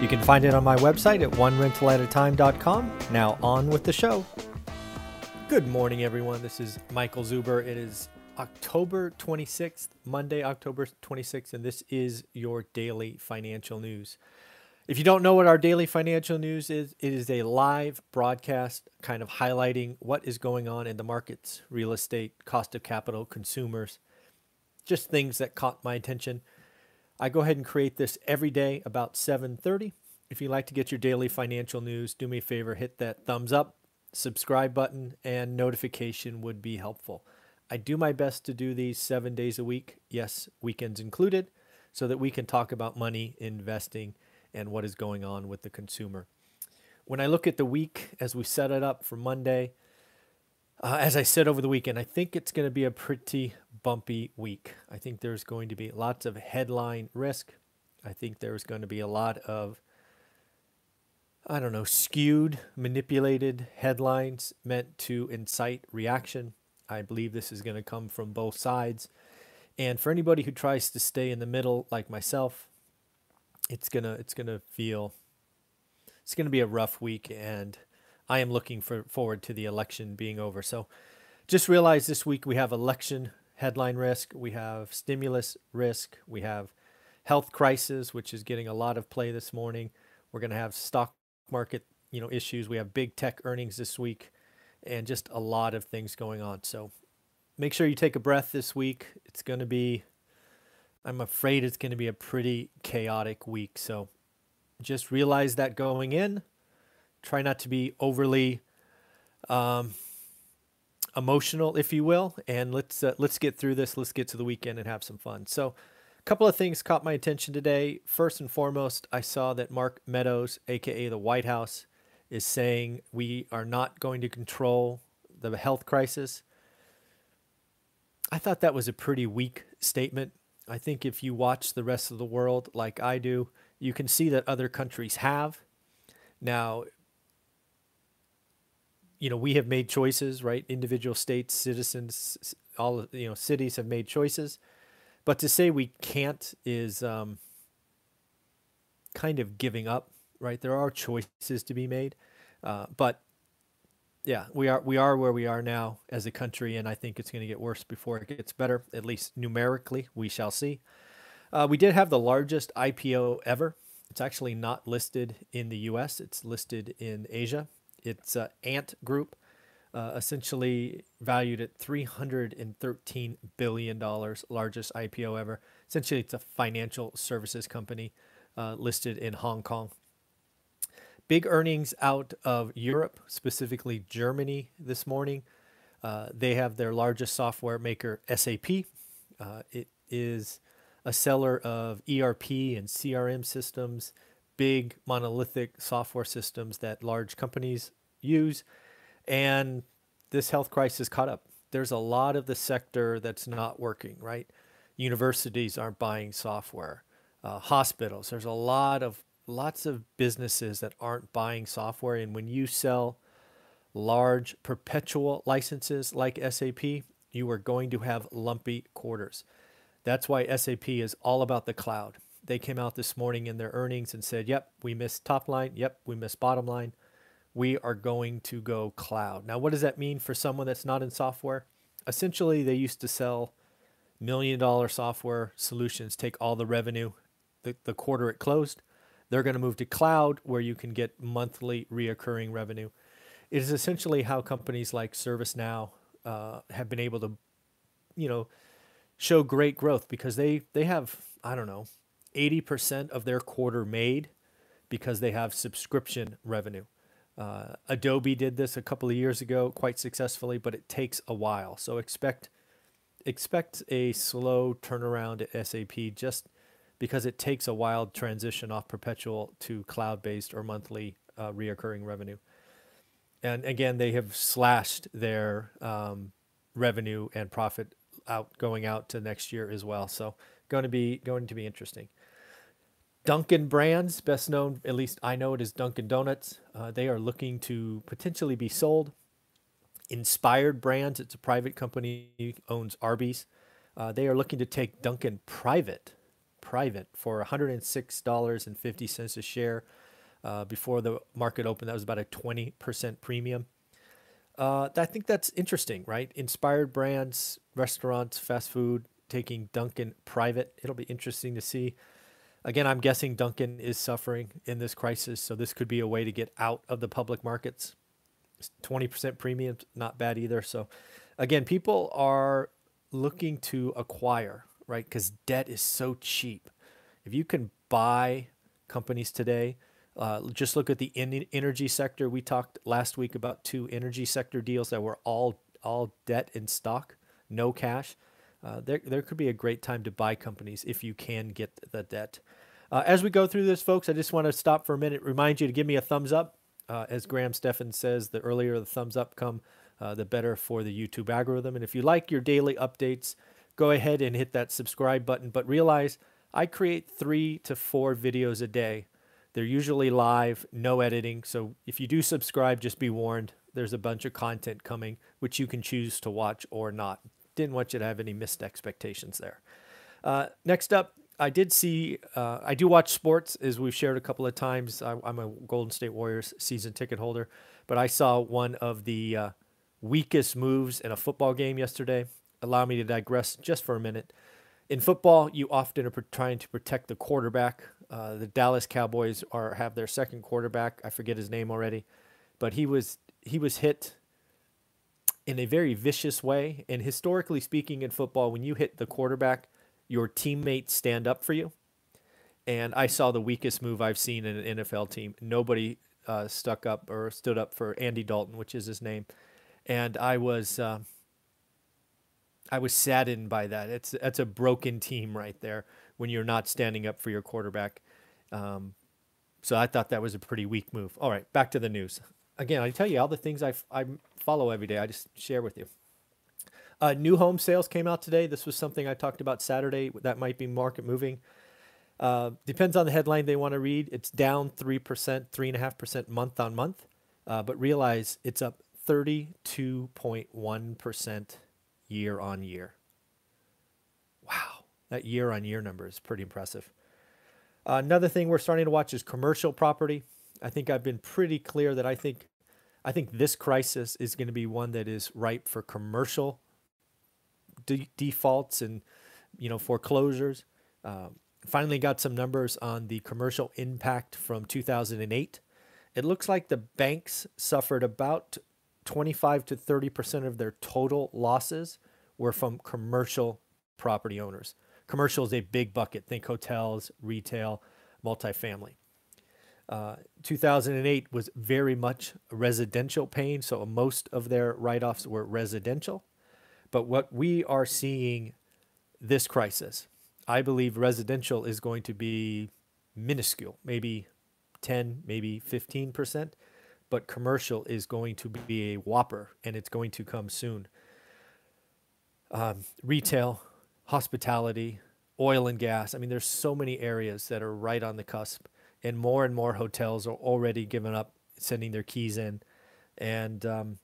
You can find it on my website at onerentalatatime.com. Now, on with the show. Good morning, everyone. This is Michael Zuber. It is October 26th, Monday, October 26th, and this is your daily financial news. If you don't know what our daily financial news is, it is a live broadcast kind of highlighting what is going on in the markets, real estate, cost of capital, consumers, just things that caught my attention. I go ahead and create this every day about 7:30. If you like to get your daily financial news, do me a favor, hit that thumbs up, subscribe button, and notification would be helpful. I do my best to do these 7 days a week, yes, weekends included, so that we can talk about money, investing, and what is going on with the consumer. When I look at the week as we set it up for Monday, uh, as I said over the weekend, I think it's going to be a pretty bumpy week. I think there's going to be lots of headline risk. I think there's going to be a lot of, I don't know, skewed, manipulated headlines meant to incite reaction. I believe this is going to come from both sides. And for anybody who tries to stay in the middle, like myself, it's gonna it's gonna feel it's gonna be a rough week, and I am looking for forward to the election being over. So, just realize this week we have election headline risk, we have stimulus risk, we have health crisis, which is getting a lot of play this morning. We're going to have stock market, you know, issues. We have big tech earnings this week and just a lot of things going on. So make sure you take a breath this week. It's going to be I'm afraid it's going to be a pretty chaotic week. So just realize that going in. Try not to be overly um, emotional, if you will, and let's uh, let's get through this. Let's get to the weekend and have some fun. So, a couple of things caught my attention today. First and foremost, I saw that Mark Meadows, aka the White House, is saying we are not going to control the health crisis. I thought that was a pretty weak statement. I think if you watch the rest of the world like I do, you can see that other countries have. Now, you know, we have made choices, right? Individual states, citizens, all you know, cities have made choices. But to say we can't is um, kind of giving up, right? There are choices to be made, uh, but yeah, we are we are where we are now as a country, and I think it's going to get worse before it gets better. At least numerically, we shall see. Uh, we did have the largest IPO ever. It's actually not listed in the U.S. It's listed in Asia. It's uh, Ant Group, uh, essentially valued at $313 billion, largest IPO ever. Essentially, it's a financial services company uh, listed in Hong Kong. Big earnings out of Europe, specifically Germany, this morning. Uh, they have their largest software maker, SAP. Uh, it is a seller of ERP and CRM systems big monolithic software systems that large companies use. And this health crisis caught up. There's a lot of the sector that's not working, right? Universities aren't buying software. Uh, hospitals, there's a lot of lots of businesses that aren't buying software. And when you sell large perpetual licenses like SAP, you are going to have lumpy quarters. That's why SAP is all about the cloud they came out this morning in their earnings and said, yep, we missed top line. Yep, we missed bottom line. We are going to go cloud. Now, what does that mean for someone that's not in software? Essentially, they used to sell million dollar software solutions, take all the revenue the, the quarter it closed. They're going to move to cloud where you can get monthly reoccurring revenue. It is essentially how companies like ServiceNow uh, have been able to, you know, show great growth because they they have I don't know 80% of their quarter made because they have subscription revenue. Uh, Adobe did this a couple of years ago quite successfully, but it takes a while. So expect expect a slow turnaround at SAP just because it takes a while transition off perpetual to cloud-based or monthly uh, reoccurring revenue. And again, they have slashed their um, revenue and profit out going out to next year as well. So going to be going to be interesting. Dunkin' Brands, best known, at least I know it as Dunkin' Donuts. Uh, they are looking to potentially be sold. Inspired Brands, it's a private company, owns Arby's. Uh, they are looking to take Dunkin' private, private for $106.50 a share. Uh, before the market opened, that was about a 20% premium. Uh, I think that's interesting, right? Inspired brands, restaurants, fast food, taking Dunkin' private. It'll be interesting to see Again, I'm guessing Dunkin' is suffering in this crisis, so this could be a way to get out of the public markets. 20% premium, not bad either. So, again, people are looking to acquire, right? Because debt is so cheap. If you can buy companies today, uh, just look at the energy sector. We talked last week about two energy sector deals that were all all debt in stock, no cash. Uh, there, there could be a great time to buy companies if you can get the debt. Uh, as we go through this, folks, I just want to stop for a minute, remind you to give me a thumbs up. Uh, as Graham Stephan says, the earlier the thumbs up come, uh, the better for the YouTube algorithm. And if you like your daily updates, go ahead and hit that subscribe button. But realize I create three to four videos a day. They're usually live, no editing. So if you do subscribe, just be warned. There's a bunch of content coming, which you can choose to watch or not didn't want you to have any missed expectations there. Uh, next up, I did see, uh, I do watch sports, as we've shared a couple of times. I, am a Golden State Warriors season ticket holder, but I saw one of the uh, weakest moves in a football game yesterday. Allow me to digress just for a minute. In football, you often are trying to protect the quarterback. Uh, the Dallas Cowboys are have their second quarterback. I forget his name already, but he was he was hit in a very vicious way. And historically speaking, in football, when you hit the quarterback, your teammates stand up for you. And I saw the weakest move I've seen in an NFL team. Nobody uh, stuck up or stood up for Andy Dalton, which is his name. And I was. Uh, I was saddened by that. It's that's a broken team right there when you're not standing up for your quarterback. Um, so I thought that was a pretty weak move. All right, back to the news. Again, I tell you all the things I I follow every day. I just share with you. Uh, new home sales came out today. This was something I talked about Saturday. That might be market moving. Uh, depends on the headline they want to read. It's down 3%, 3.5% month on month. Uh, but realize it's up 32.1% year on year. Wow. That year on year number is pretty impressive. Another thing we're starting to watch is commercial property. I think I've been pretty clear that I think I think this crisis is going to be one that is ripe for commercial de- defaults and you know foreclosures. Um, finally, got some numbers on the commercial impact from 2008. It looks like the banks suffered about 25 to 30 percent of their total losses were from commercial property owners. Commercial is a big bucket. Think hotels, retail, multifamily. Uh, 2008 was very much residential pain, so most of their write offs were residential. But what we are seeing this crisis, I believe residential is going to be minuscule, maybe 10, maybe 15%, but commercial is going to be a whopper and it's going to come soon. Um, retail, hospitality, oil and gas. I mean, there's so many areas that are right on the cusp and more and more hotels are already giving up sending their keys in. And um,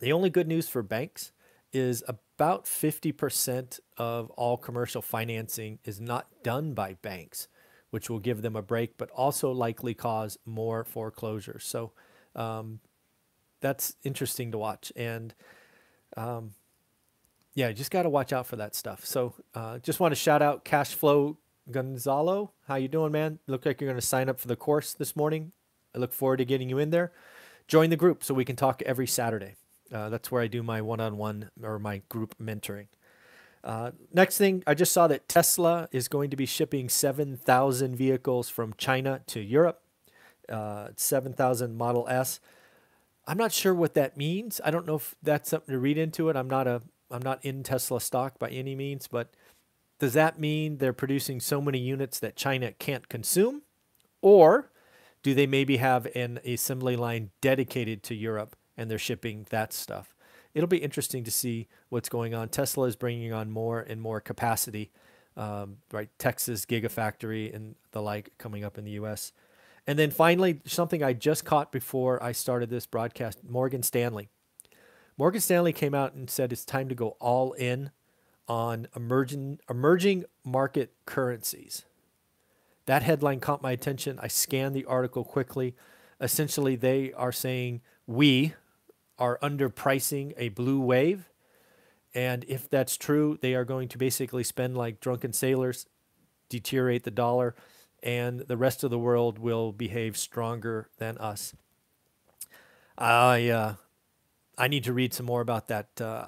the only good news for banks is about 50% of all commercial financing is not done by banks, which will give them a break, but also likely cause more foreclosures. So um, that's interesting to watch. And um, yeah, just got to watch out for that stuff. So uh, just want to shout out Cash Flow Gonzalo, how you doing, man? Look like you're going to sign up for the course this morning. I look forward to getting you in there. Join the group so we can talk every Saturday. Uh, that's where I do my one-on-one or my group mentoring. Uh, next thing, I just saw that Tesla is going to be shipping 7,000 vehicles from China to Europe. Uh, 7,000 Model S. I'm not sure what that means. I don't know if that's something to read into it. I'm not a I'm not in Tesla stock by any means, but does that mean they're producing so many units that China can't consume? Or do they maybe have an assembly line dedicated to Europe and they're shipping that stuff. It'll be interesting to see what's going on. Tesla is bringing on more and more capacity, um, right? Texas Gigafactory and the like coming up in the U.S. And then finally, something I just caught before I started this broadcast Morgan Stanley. Morgan Stanley came out and said it's time to go all in on emerging, emerging market currencies. That headline caught my attention. I scanned the article quickly. Essentially, they are saying we are underpricing a blue wave. And if that's true, they are going to basically spend like drunken sailors, deteriorate the dollar, and the rest of the world will behave stronger than us. I uh, I need to read some more about that. Uh,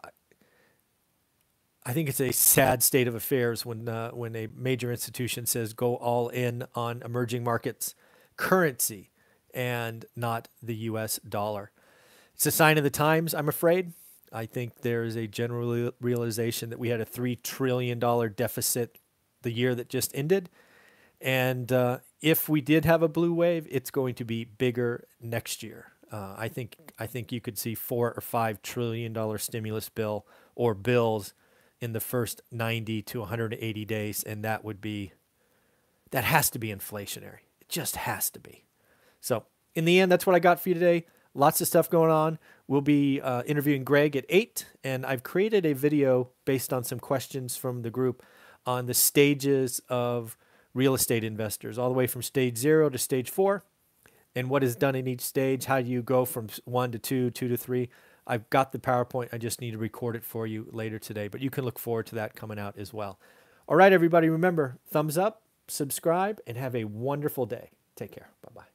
I think it's a sad state of affairs when uh, when a major institution says go all in on emerging markets currency and not the U.S. dollar. It's a sign of the times, I'm afraid. I think there is a general realization that we had a three trillion dollar deficit the year that just ended, and uh, if we did have a blue wave, it's going to be bigger next year. Uh, I think I think you could see four or five trillion dollar stimulus bill or bills in the first 90 to 180 days, and that would be that has to be inflationary. It just has to be. So in the end, that's what I got for you today. Lots of stuff going on. We'll be uh, interviewing Greg at eight, and I've created a video based on some questions from the group on the stages of real estate investors, all the way from stage zero to stage four, and what is done in each stage. How do you go from one to two, two to three? I've got the PowerPoint. I just need to record it for you later today, but you can look forward to that coming out as well. All right, everybody, remember thumbs up, subscribe, and have a wonderful day. Take care. Bye bye.